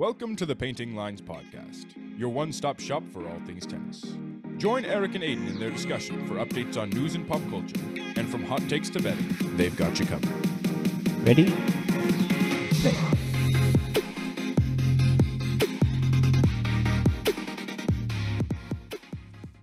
Welcome to the Painting Lines Podcast, your one stop shop for all things tennis. Join Erik and Aidan in their discussion for updates on news and pop culture. And from hot takes to betting, they've got you covered. Ready? Play.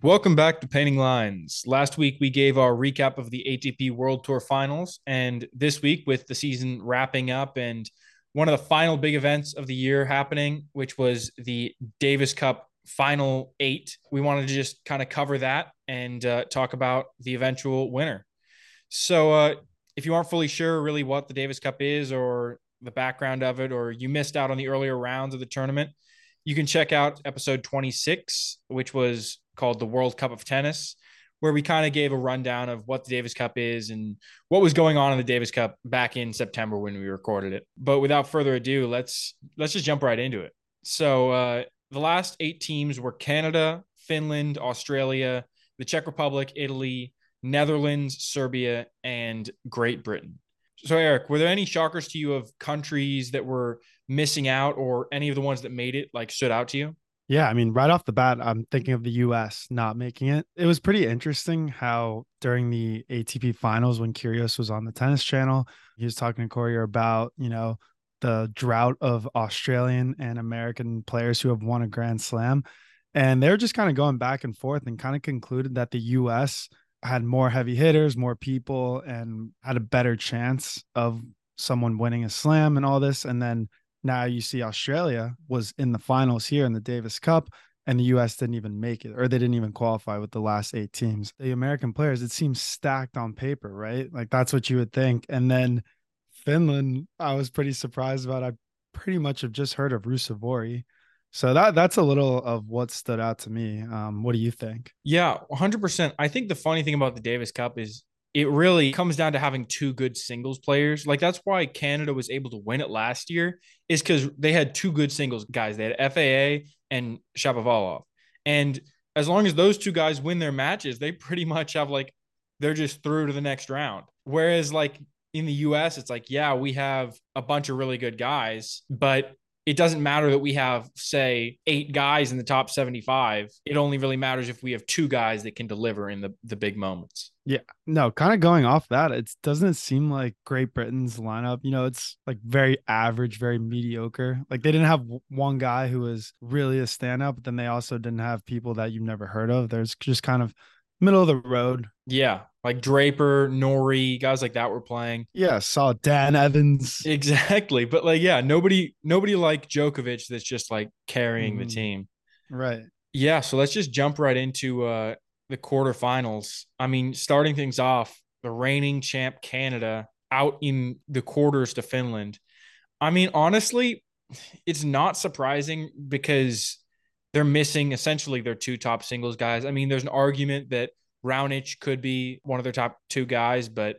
Welcome back to Painting Lines. Last week we gave our recap of the ATP World Tour Finals, and this week with the season wrapping up and one of the final big events of the year happening, which was the Davis Cup Final Eight. We wanted to just kind of cover that and uh, talk about the eventual winner. So, uh, if you aren't fully sure really what the Davis Cup is or the background of it, or you missed out on the earlier rounds of the tournament, you can check out episode 26, which was called the World Cup of Tennis where we kind of gave a rundown of what the Davis Cup is and what was going on in the Davis Cup back in September when we recorded it. But without further ado, let's let's just jump right into it. So uh, the last eight teams were Canada, Finland, Australia, the Czech Republic, Italy, Netherlands, Serbia, and Great Britain. So Erik, were there any shockers to you of countries that were missing out, or any of the ones that made it like stood out to you? Yeah, I mean, right off the bat, I'm thinking of the US not making it. It was pretty interesting how during the ATP finals, when Kyrgios was on the tennis channel, he was talking to Courier about, you know, the drought of Australian and American players who have won a Grand Slam. And they're just kind of going back and forth and kind of concluded that the US had more heavy hitters, more people, and had a better chance of someone winning a slam and all this. And then now you see Australia was in the finals here in the Davis Cup and the US didn't even make it or they didn't even qualify with the last 8 teams. The American players it seems stacked on paper, right? Like that's what you would think. And then Finland, I was pretty surprised about. I pretty much have just heard of Ruusuvuori. So that that's a little of what stood out to me. Um, what do you think? Yeah, 100%. I think the funny thing about the Davis Cup is it really comes down to having two good singles players. Like that's why Canada was able to win it last year, is because they had two good singles guys. They had FAA and Shapovalov. And as long as those two guys win their matches, they pretty much have like they're just through to the next round. Whereas like in the US, it's like, yeah, we have a bunch of really good guys, but it doesn't matter that we have, say, eight guys in the top 75. It only really matters if we have two guys that can deliver in the, the big moments. Yeah, no, kind of going off that, it doesn't it seem like Great Britain's lineup, you know, it's like very average, very mediocre. Like they didn't have one guy who was really a standout, but then they also didn't have people that you've never heard of. There's just kind of middle of the road. Yeah, like Draper, Norrie, guys like that were playing. Yeah, saw Dan Evans. Exactly. But like, yeah, nobody, nobody like Djokovic that's just like carrying mm, the team. Right. Yeah. So let's just jump right into uh the quarterfinals. I mean, starting things off, the reigning champ Canada out in the quarters to Finland. I mean, honestly, it's not surprising because they're missing essentially their two top singles guys. I mean, there's an argument that Raonic could be one of their top two guys, but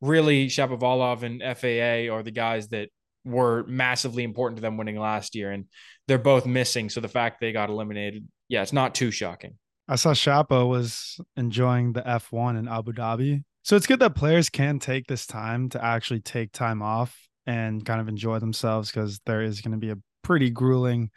really Shapovalov and FAA are the guys that were massively important to them winning last year, and they're both missing. So the fact they got eliminated, yeah, it's not too shocking. I saw Shapo was enjoying the F1 in Abu Dhabi. So it's good that players can take this time to actually take time off and kind of enjoy themselves because there is going to be a pretty grueling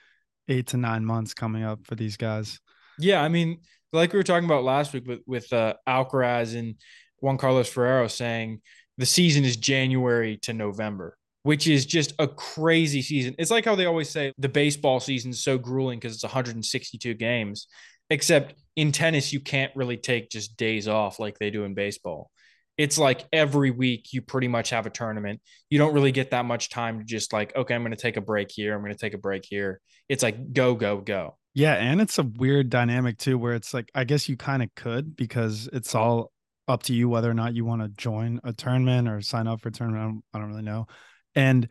eight to nine months coming up for these guys. Yeah, I mean, like we were talking about last week with with uh, Alcaraz and Juan Carlos Ferrero saying the season is January to November, which is just a crazy season. It's like how they always say the baseball season is so grueling because it's 162 games, except in tennis you can't really take just days off like they do in baseball. It's like every week you pretty much have a tournament. You don't really get that much time to just like, okay, I'm going to take a break here. I'm going to take a break here. It's like go, go, go. Yeah, and it's a weird dynamic too, where it's like I guess you kind of could because it's all up to you whether or not you want to join a tournament or sign up for a tournament. I don't, I don't really know, and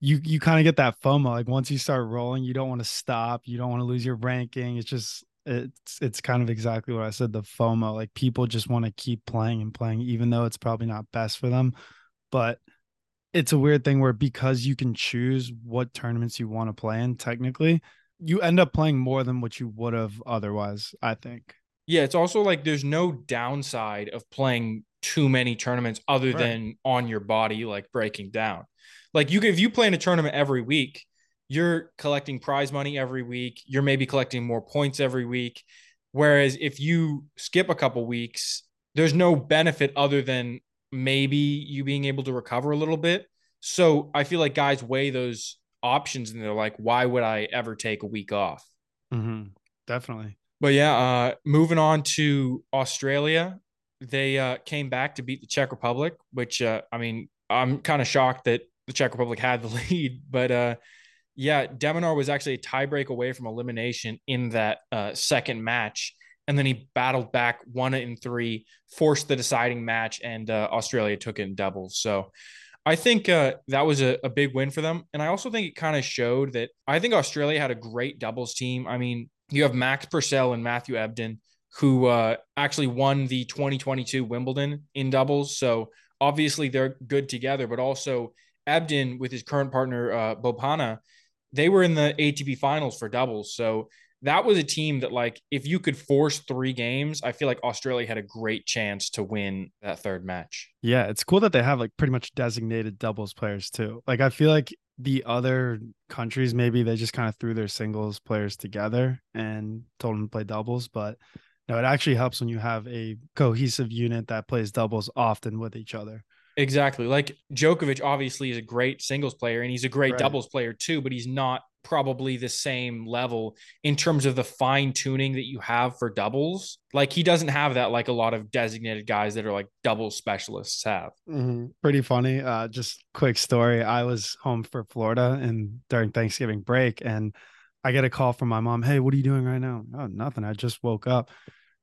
you you kind of get that FOMO. Like once you start rolling, you don't want to stop. You don't want to lose your ranking. It's just it's it's kind of exactly what I said. The FOMO, like people just want to keep playing and playing, even though it's probably not best for them. But it's a weird thing where because you can choose what tournaments you want to play in, technically you end up playing more than what you would have otherwise, I think. Yeah, it's also like there's no downside of playing too many tournaments other right. than on your body like breaking down. Like you if you play in a tournament every week, you're collecting prize money every week. You're maybe collecting more points every week. Whereas if you skip a couple weeks, there's no benefit other than maybe you being able to recover a little bit. So I feel like guys weigh those options and they're like, why would I ever take a week off? Mm-hmm. Definitely. But yeah, uh, moving on to Australia, they uh, came back to beat the Czech Republic, which uh, I mean, I'm kind of shocked that the Czech Republic had the lead, but uh, yeah, de Minaur was actually a tiebreak away from elimination in that uh, second match. And then he battled back, won it in three, forced the deciding match, and uh, Australia took it in doubles. So I think uh, that was a, a big win for them. And I also think it kind of showed that I think Australia had a great doubles team. I mean, you have Max Purcell and Matthew Ebden, who uh, actually won the 2022 Wimbledon in doubles. So obviously they're good together, but also Ebden with his current partner, uh, Bopanna, they were in the ATP finals for doubles. So that was a team that, like, if you could force three games, I feel like Australia had a great chance to win that third match. Yeah, it's cool that they have like pretty much designated doubles players too. Like, I feel like the other countries maybe they just kind of threw their singles players together and told them to play doubles, but no, it actually helps when you have a cohesive unit that plays doubles often with each other. Exactly. Like Djokovic obviously is a great singles player and he's a great right. doubles player too, but he's not probably the same level in terms of the fine tuning that you have for doubles. Like he doesn't have that like a lot of designated guys that are like double specialists have. Mm-hmm. Pretty funny. Uh, just quick story. I was home for Florida and during Thanksgiving break, and I get a call from my mom. Hey, what are you doing right now? Oh, nothing. I just woke up.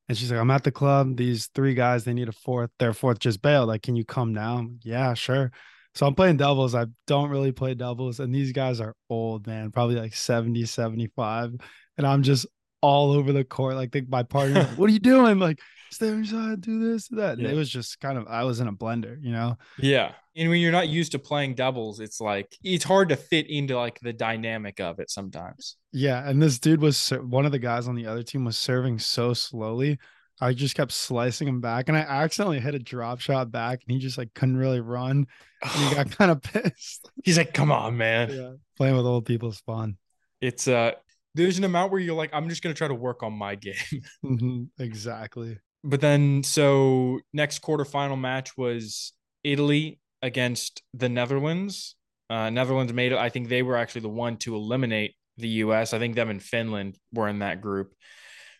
And she's like, I'm at the club. These three guys, they need a fourth. Their fourth just bailed. Like, can you come now? Like, yeah, sure. So I'm playing doubles. I don't really play doubles. And these guys are old, man, probably like 70, 75. And I'm just all over the court. Like, the, my partner, like, what are you doing? Like, stay inside, do this, do that. Yeah. it was just kind of, I was in a blender, you know? Yeah. And when you're not used to playing doubles, it's like, it's hard to fit into like the dynamic of it sometimes. Yeah. And this dude was one of the guys on the other team was serving so slowly. I just kept slicing him back and I accidentally hit a drop shot back and he just like couldn't really run. And he got kind of pissed. He's like, come on, man. Yeah. Playing with old people is fun. It's uh there's an amount where you're like, I'm just gonna try to work on my game. mm-hmm, exactly. But then so next quarterfinal match was Italy against the Netherlands. Uh, Netherlands made it. I think they were actually the one to eliminate the U.S. I think them and Finland were in that group,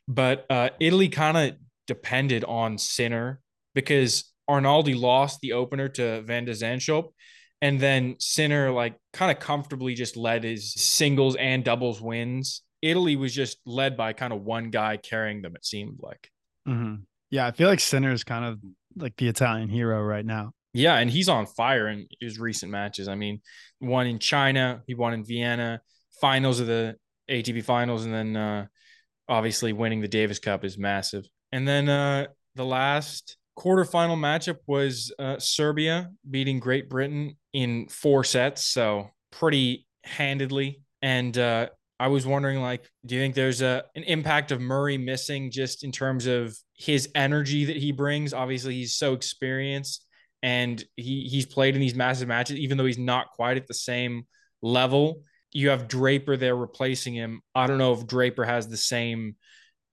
but uh, Italy kind of depended on Sinner because Arnaldi lost the opener to Van de Zandschulp, and then Sinner like kind of comfortably just led his singles and doubles wins. Italy was just led by kind of one guy carrying them. It seemed like. Mm-hmm. Yeah, I feel like Sinner is kind of like the Italian hero right now. Yeah, and he's on fire in his recent matches. I mean, won in China, he won in Vienna, finals of the ATP finals, and then uh, obviously winning the Davis Cup is massive. And then uh, the last quarterfinal matchup was uh, Serbia beating Great Britain in four sets, so pretty handedly. And uh, I was wondering, like, do you think there's a an impact of Murray missing just in terms of his energy that he brings? Obviously, he's so experienced and he he's played in these massive matches, even though he's not quite at the same level. You have Draper there replacing him. I don't know if Draper has the same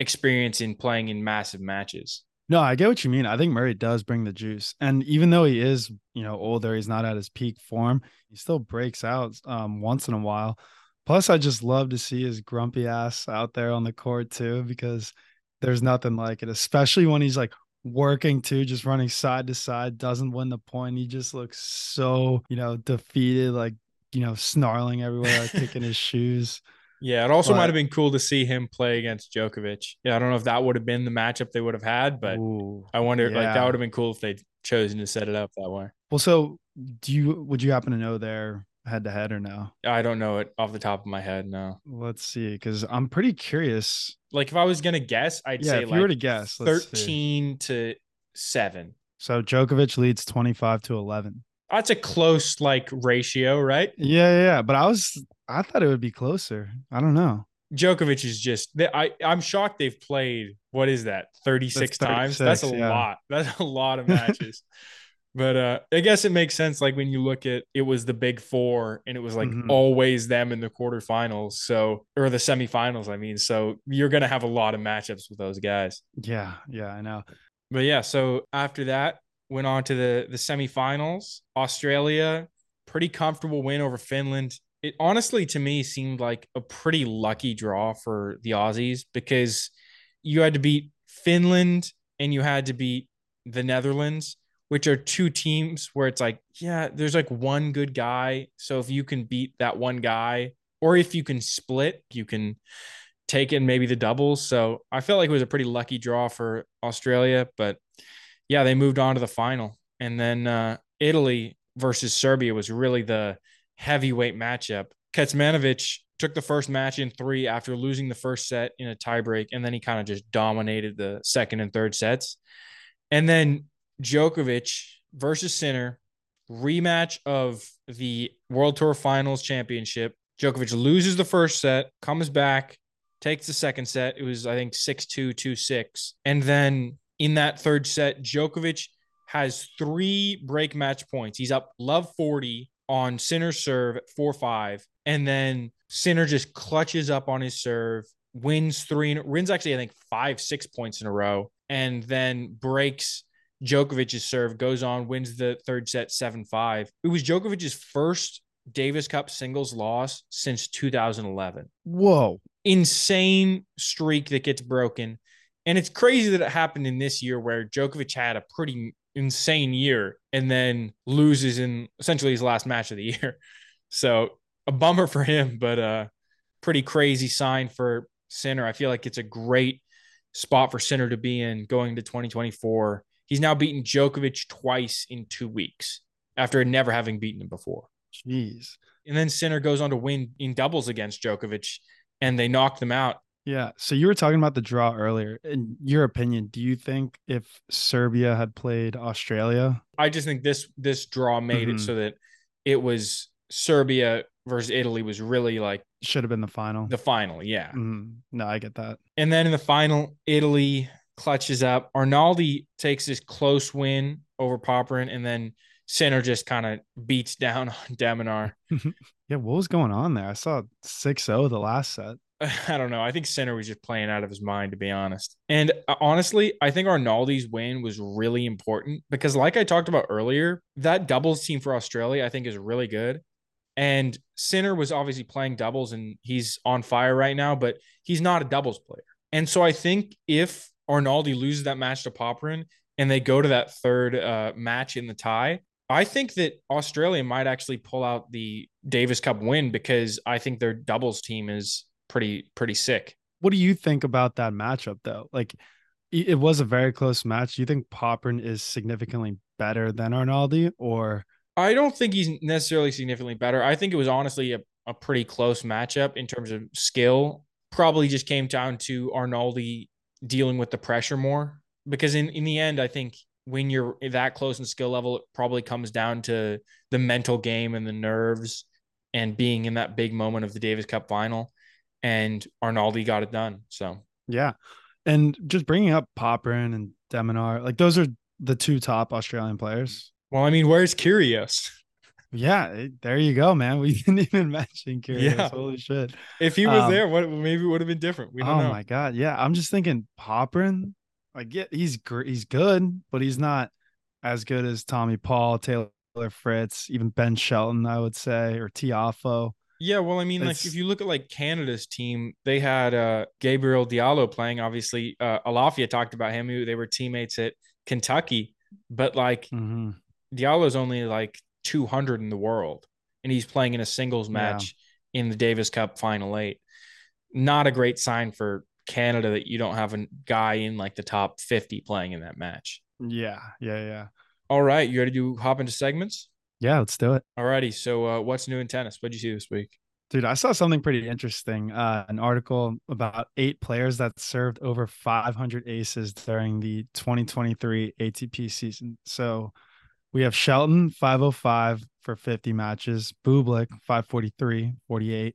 experience in playing in massive matches. No, I get what you mean. I think Murray does bring the juice. And even though he is, you know, older, he's not at his peak form, he still breaks out um, once in a while. Plus, I just love to see his grumpy ass out there on the court too, because there's nothing like it, especially when he's like working too, just running side to side, doesn't win the point. He just looks so, you know, defeated, like, you know, snarling everywhere, like kicking his shoes. Yeah, it also but, might have been cool to see him play against Djokovic. Yeah, I don't know if that would have been the matchup they would have had, but ooh, I wonder yeah. like that would have been cool if they'd chosen to set it up that way. Well, so do you would you happen to know their head to head or no? I don't know it off the top of my head. No. Let's see, because I'm pretty curious. Like if I was gonna guess, I'd yeah, say if like you were to guess, thirteen to seven. So Djokovic leads twenty five to eleven. That's a close like ratio, right? Yeah, yeah. But I was I thought it would be closer. I don't know. Djokovic is just I I'm shocked they've played what is that 36 That's times. That's a yeah. lot. That's a lot of matches. But uh, I guess it makes sense. Like when you look at it was the big four and it was like Mhm. always them in the quarterfinals. So, or the semifinals, I mean. So you're going to have a lot of matchups with those guys. Yeah, yeah, I know. But yeah, so after that, went on to the the semifinals. Australia, pretty comfortable win over Finland. It honestly to me seemed like a pretty lucky draw for the Aussies because you had to beat Finland and you had to beat the Netherlands, which are two teams where it's like, yeah, there's like one good guy. So if you can beat that one guy, or if you can split, you can take in maybe the doubles. So I felt like it was a pretty lucky draw for Australia, but yeah, they moved on to the final. And then uh, Italy versus Serbia was really the heavyweight matchup. Kecmanovic took the first match in three after losing the first set in a tiebreak, and then he kind of just dominated the second and third sets. And then Djokovic versus Sinner, rematch of the World Tour Finals Championship. Djokovic loses the first set, comes back, takes the second set. It was, I think, 6 2, 2 6. And then in that third set, Djokovic has three break match points. He's up love 40 on Sinner's serve at 4 5. And then Sinner just clutches up on his serve, wins three, wins actually, I think, five, six points in a row, and then breaks Djokovic's serve, goes on, wins the third set 7 5. It was Djokovic's first Davis Cup singles loss since 2011 Whoa. insane streak that gets broken. And it's crazy that it happened in this year where Djokovic had a pretty insane year and then loses in essentially his last match of the year. So a bummer for him, but a pretty crazy sign for Sinner. I feel like it's a great spot for Sinner to be in going to 2024. He's now beaten Djokovic twice in two weeks after never having beaten him before. Jeez. And then Sinner goes on to win in doubles against Djokovic and they knocked them out. Yeah. So you were talking about the draw earlier. In your opinion, do you think if Serbia had played Australia? I just think this this draw made Mhm. it so that it was Serbia versus Italy was really like Should have been the final. the final, yeah. Mhm. No, I get that. And then in the final, Italy clutches up. Arnaldi takes this close win over Popyrin, and then Sinner just kind of beats down on de Minaur. Yeah, what was going on there? I saw 6-0 the last set. I don't know. I think Sinner was just playing out of his mind, to be honest. And uh, honestly, I think Arnaldi's win was really important because, like I talked about earlier, that doubles team for Australia, I think, is really good. And Sinner was obviously playing doubles and he's on fire right now, but he's not a doubles player. And so I think if Arnaldi loses that match to Popyrin and they go to that third uh, match in the tie, I think that Australia might actually pull out the Davis Cup win because I think their doubles team is pretty pretty sick. What do you think about that matchup though? Like it was a very close match. Do you think Popyrin is significantly better than Arnaldi or I don't think he's necessarily significantly better. I think it was honestly a, a pretty close matchup in terms of skill. Probably just came down to Arnaldi dealing with the pressure more because in, in the end, I think when you're that close in skill level, it probably comes down to the mental game and the nerves and being in that big moment of the Davis Cup final. And Arnaldi got it done. So yeah. And just bringing up Popyrin and de Minaur, like those are the two top Australian players. Well, I mean, where's Kyrgios? Yeah, it- there you go, man. We didn't even mention Kyrgios. Yeah. Holy shit. If he was Um, there, what maybe it would have been different. We don't oh know. my god, yeah. I'm just thinking Popyrin, like yeah, he's gr- he's good, but he's not as good as Tommy Paul, Taylor Fritz, even Ben Shelton, I would say, or Tiafoe. Yeah, well, I mean, like if you look at like Canada's team, they had uh Gabriel Diallo playing. Obviously, uh Alafia talked about him. Who they were teammates at Kentucky, but like hmm Diallo's only like 200 in the world, and he's playing in a singles Yeah. match in the Davis Cup Final Eight. Not a great sign for Canada that you don't have a guy in like the top 50 playing in that match. Yeah, yeah, yeah. All right, you ready to hop into segments? Yeah, let's do it. Alrighty, so uh, what's new in tennis? What'd you see this week? Dude, I saw something pretty interesting. Uh, an article about eight players that served over 500 aces during the 2023 ATP season. So we have Shelton, 505 for 50 matches, Bublik, 543, 48,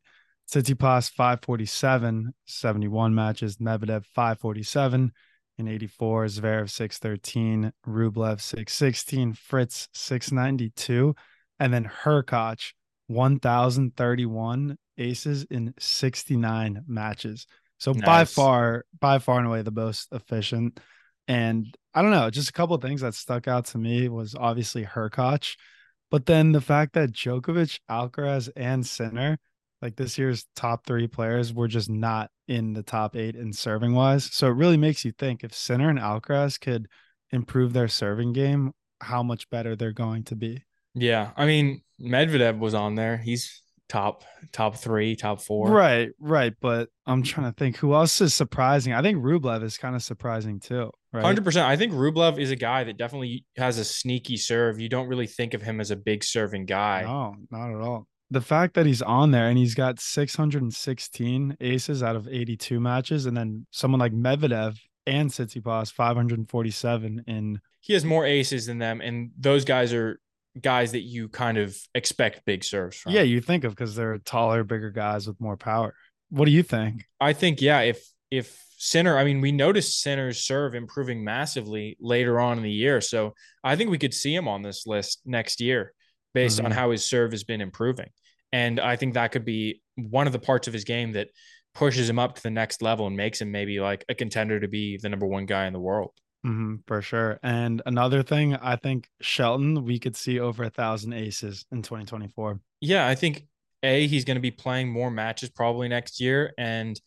Tsitsipas, 547, 71 matches, Medvedev, 547, in 84, Zverev 613, Rublev 616, Fritz 692, and then Hurkacz 1031 aces in 69 matches. So nice. by far, by far and away the most efficient. And I don't know, just a couple of things that stuck out to me was obviously Hurkacz, but then the fact that Djokovic, Alcaraz, and Sinner, like this year's top three players, were just not in the top eight in serving wise. So it really makes you think if Sinner and Alcaraz could improve their serving game, how much better they're going to be. Yeah. I mean, Medvedev was on there. He's top top three, top four. Right, right. But I'm trying to think who else is surprising. I think Rublev is kind of surprising too. Hundred percent. I think Rublev is a guy that definitely has a sneaky serve. You don't really think of him as a big serving guy. No, not at all the fact that he's on there and he's got 616 aces out of 82 matches, and then someone like Medvedev and Tsitsipas 547 in. He has more aces than them, and those guys are guys that you kind of expect big serves from. Yeah, you think of because they're taller, bigger guys with more power. What do you think? I think yeah, if if Sinner, I mean, we noticed Sinner's serve improving massively later on in the year, so I think we could see him on this list next year based mm-hmm. on how his serve has been improving. And I think that could be one of the parts of his game that pushes him up to the next level and makes him maybe like a contender to be the number one guy in the world. Mm-hmm, for sure. And another thing, I think Shelton, we could see over a thousand aces in 2024. Yeah, I think A, he's going to be playing more matches probably next year. And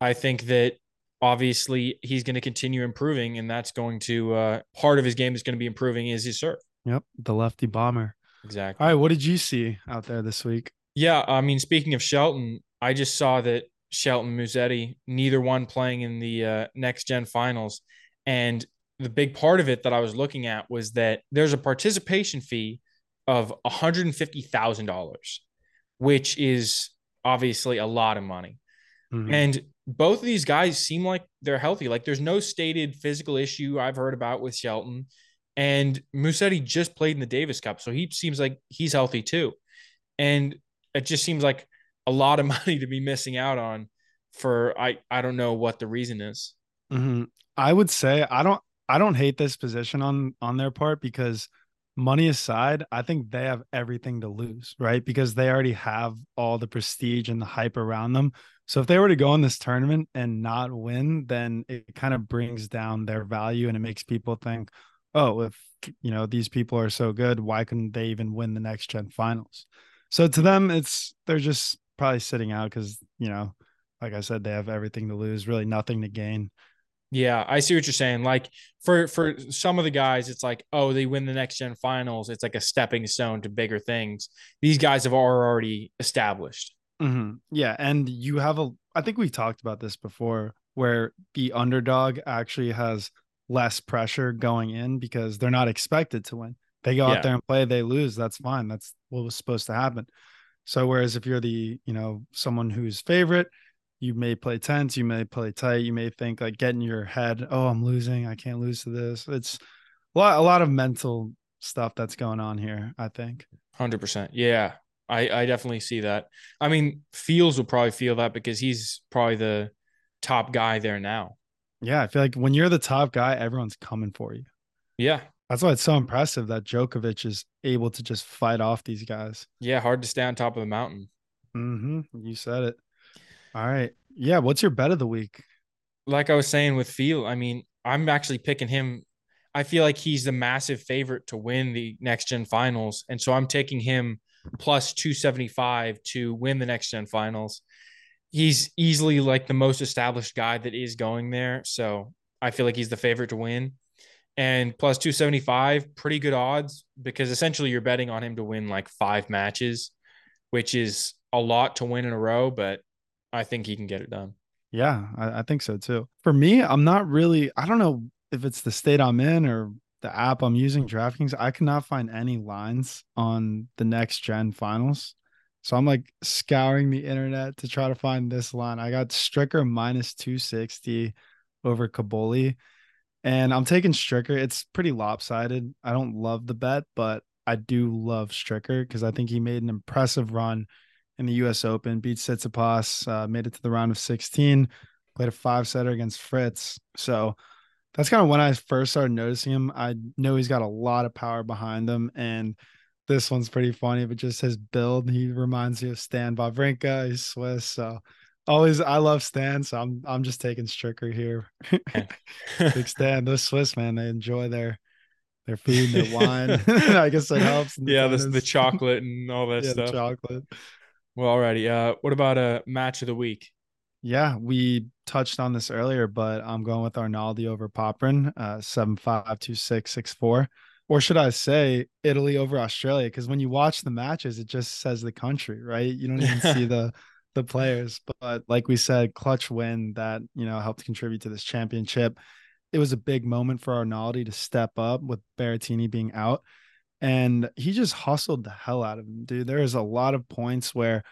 I think that obviously he's going to continue improving. And that's going to, uh, part of his game is going to be improving is his serve. Yep. The lefty bomber. Exactly. All right. What did you see out there this week? Yeah. I mean, speaking of Shelton, I just saw that Shelton Musetti, neither one playing in the uh, next gen finals. And the big part of it that I was looking at was that there's a participation fee of $150,000, which is obviously a lot of money. Mm-hmm. And both of these guys seem like they're healthy. Like there's no stated physical issue I've heard about with Shelton. And Musetti just played in the Davis Cup, so he seems like he's healthy too. And it just seems like a lot of money to be missing out on for I I don't know what the reason is. Mm-hmm. I would say I don't I don't hate this position on on their part because money aside, I think they have everything to lose, right? Because they already have all the prestige and the hype around them. So if they were to go in this tournament and not win, then it kind of brings down their value and it makes people think, oh, if you know these people are so good, why couldn't they even win the next gen finals? So to them, it's they're just probably sitting out because you know, like I said, they have everything to lose, really nothing to gain. Yeah, I see what you're saying. Like for for some of the guys, it's like, oh, they win the next gen finals. It's like a stepping stone to bigger things. These guys have already established. Mm-hmm. Yeah, and you have a. I think we talked about this before, where the underdog actually has less pressure going in because they're not expected to win. They go yeah. out there and play, they lose. That's fine. That's what was supposed to happen. So whereas if you're the, you know, someone who's favorite, you may play tense, you may play tight, you may think like get in your head, oh, I'm losing, I can't lose to this. It's a lot, a lot of mental stuff that's going on here, I think. Hundred percent. Yeah. I, I definitely see that. I mean, Fils will probably feel that because he's probably the top guy there now. Yeah, I feel like when you're the top guy, everyone's coming for you. Yeah. That's why it's so impressive that Djokovic is able to just fight off these guys. Yeah, hard to stay on top of the mountain. Mm-hmm. You said it. All right. Yeah. What's your bet of the week? Like I was saying with Fils, I mean, I'm actually picking him. I feel like he's the massive favorite to win the next gen finals. And so I'm taking him plus 275 to win the next gen finals he's easily like the most established guy that is going there. So I feel like he's the favorite to win. And plus 275, pretty good odds because essentially you're betting on him to win like five matches, which is a lot to win in a row, but I think he can get it done. Yeah, I, I think so too. For me, I'm not really, I don't know if it's the state I'm in or the app I'm using, DraftKings. I cannot find any lines on the next gen finals. So I'm like scouring the internet to try to find this line. I got Stricker minus 260 over Cobolli. And I'm taking Stricker. It's pretty lopsided. I don't love the bet, but I do love Stricker because I think he made an impressive run in the US Open, beat Tsitsipas, uh, made it to the round of 16, played a five setter against Fritz. So That's kind of when I first started noticing him. I know he's got a lot of power behind him, and this one's pretty funny. But just his build, he reminds me of Stan Wawrinka. He's Swiss, so always I love Stan. So I'm I'm just taking Stricker here. Big Stan, those Swiss man, they enjoy their their food, their wine. I guess it helps. Yeah, the, the chocolate and all that yeah, stuff. chocolate. Well, alrighty. Uh, what about a match of the week? Yeah, we touched on this earlier, but I'm going with Arnaldi over Popyrin, uh, seven five two six six four, or should I say Italy over Australia? Because when you watch the matches, it just says the country, right? You don't even see the the players. But like we said, clutch win that you know helped contribute to this championship. It was a big moment for Arnaldi to step up with Berrettini being out and he just hustled the hell out of him, dude. There is a lot of points where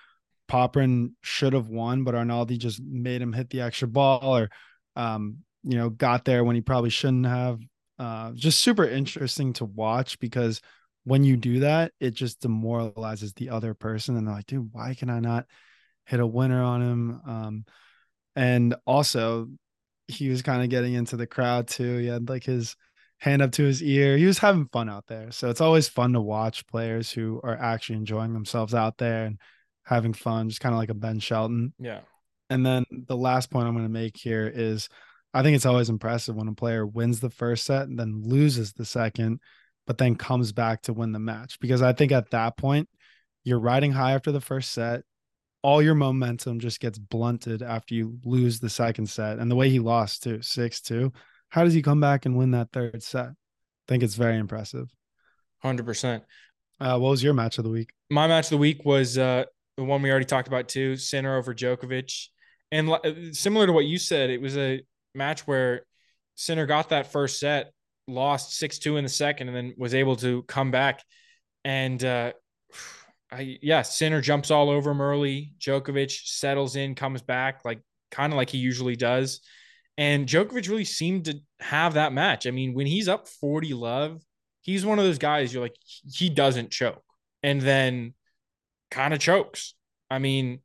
Popyrin should have won, but Arnaldi just made him hit the extra ball or, um, you know, got there when he probably shouldn't have. Uh, just super interesting to watch because when you do that, it just demoralizes the other person. And they're like, dude, why can I not hit a winner on him? Um, and also, he was kind of getting into the crowd too. He had like his hand up to his ear. He was having fun out there. So it's always fun to watch players who are actually enjoying themselves out there and having fun, just kind of like a Ben Shelton. Yeah. And then the last point I'm going to make here is I think it's always impressive when a player wins the first set and then loses the second, but then comes back to win the match. Because I think at that point, you're riding high after the first set. All your momentum just gets blunted after you lose the second set. And the way he lost too, 6 2 how does he come back and win that third set? I think it's very impressive. 100%. Uh, what was your match of the week? My match of the week was uh, the one we already talked about too Sinner over Djokovic. And similar to what you said, it was a match where Sinner got that first set, lost 6 2 in the second, and then was able to come back. And uh, I, yeah, Sinner jumps all over him early. Djokovic settles in, comes back, like kind of like he usually does. And Djokovic really seemed to have that match. I mean, when he's up 40 love, he's one of those guys you're like, he doesn't choke and then kind of chokes. I mean,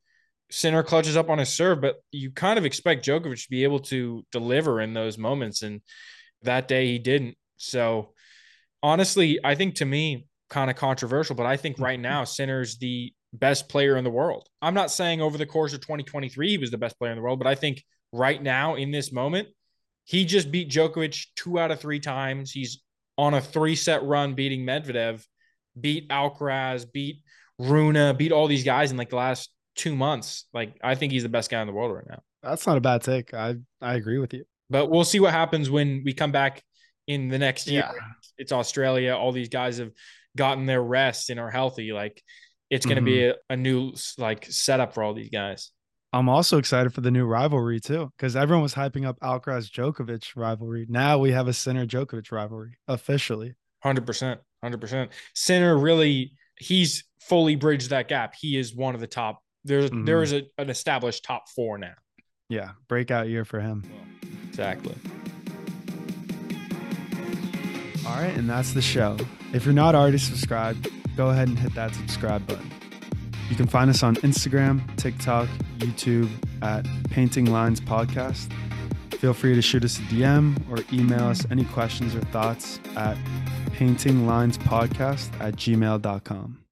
Sinner clutches up on his serve, but you kind of expect Djokovic to be able to deliver in those moments. And that day he didn't. So honestly, I think to me, kind of controversial, but I think mm-hmm. right now Sinner's the best player in the world. I'm not saying over the course of 2023 he was the best player in the world, but I think right now in this moment. He just beat Djokovic two out of three times. He's on a three set run beating Medvedev, beat Alcaraz, beat Rune, beat all these guys in like the last two months. Like I think he's the best guy in the world right now. That's not a bad take. I I agree with you. But we'll see what happens when we come back in the next year. Yeah. It's Australia. All these guys have gotten their rest and are healthy. Like it's going to Mhm. be a, a new like setup for all these guys. I'm also excited for the new rivalry too, because everyone was hyping up Alcaraz Djokovic rivalry. Now we have a Sinner Djokovic rivalry officially. Hundred percent, hundred percent. Sinner really, he's fully bridged that gap. He is one of the top. There's Mhm. there is a, an established top four now. Yeah, breakout year for him. Exactly. All right, and that's the show. If you're not already subscribed, go ahead and hit that subscribe button. You can find us on Instagram, TikTok, YouTube at Painting Lines Podcast. Feel free to shoot us a DM or email us any questions or thoughts at paintinglinespodcast at gmail.com.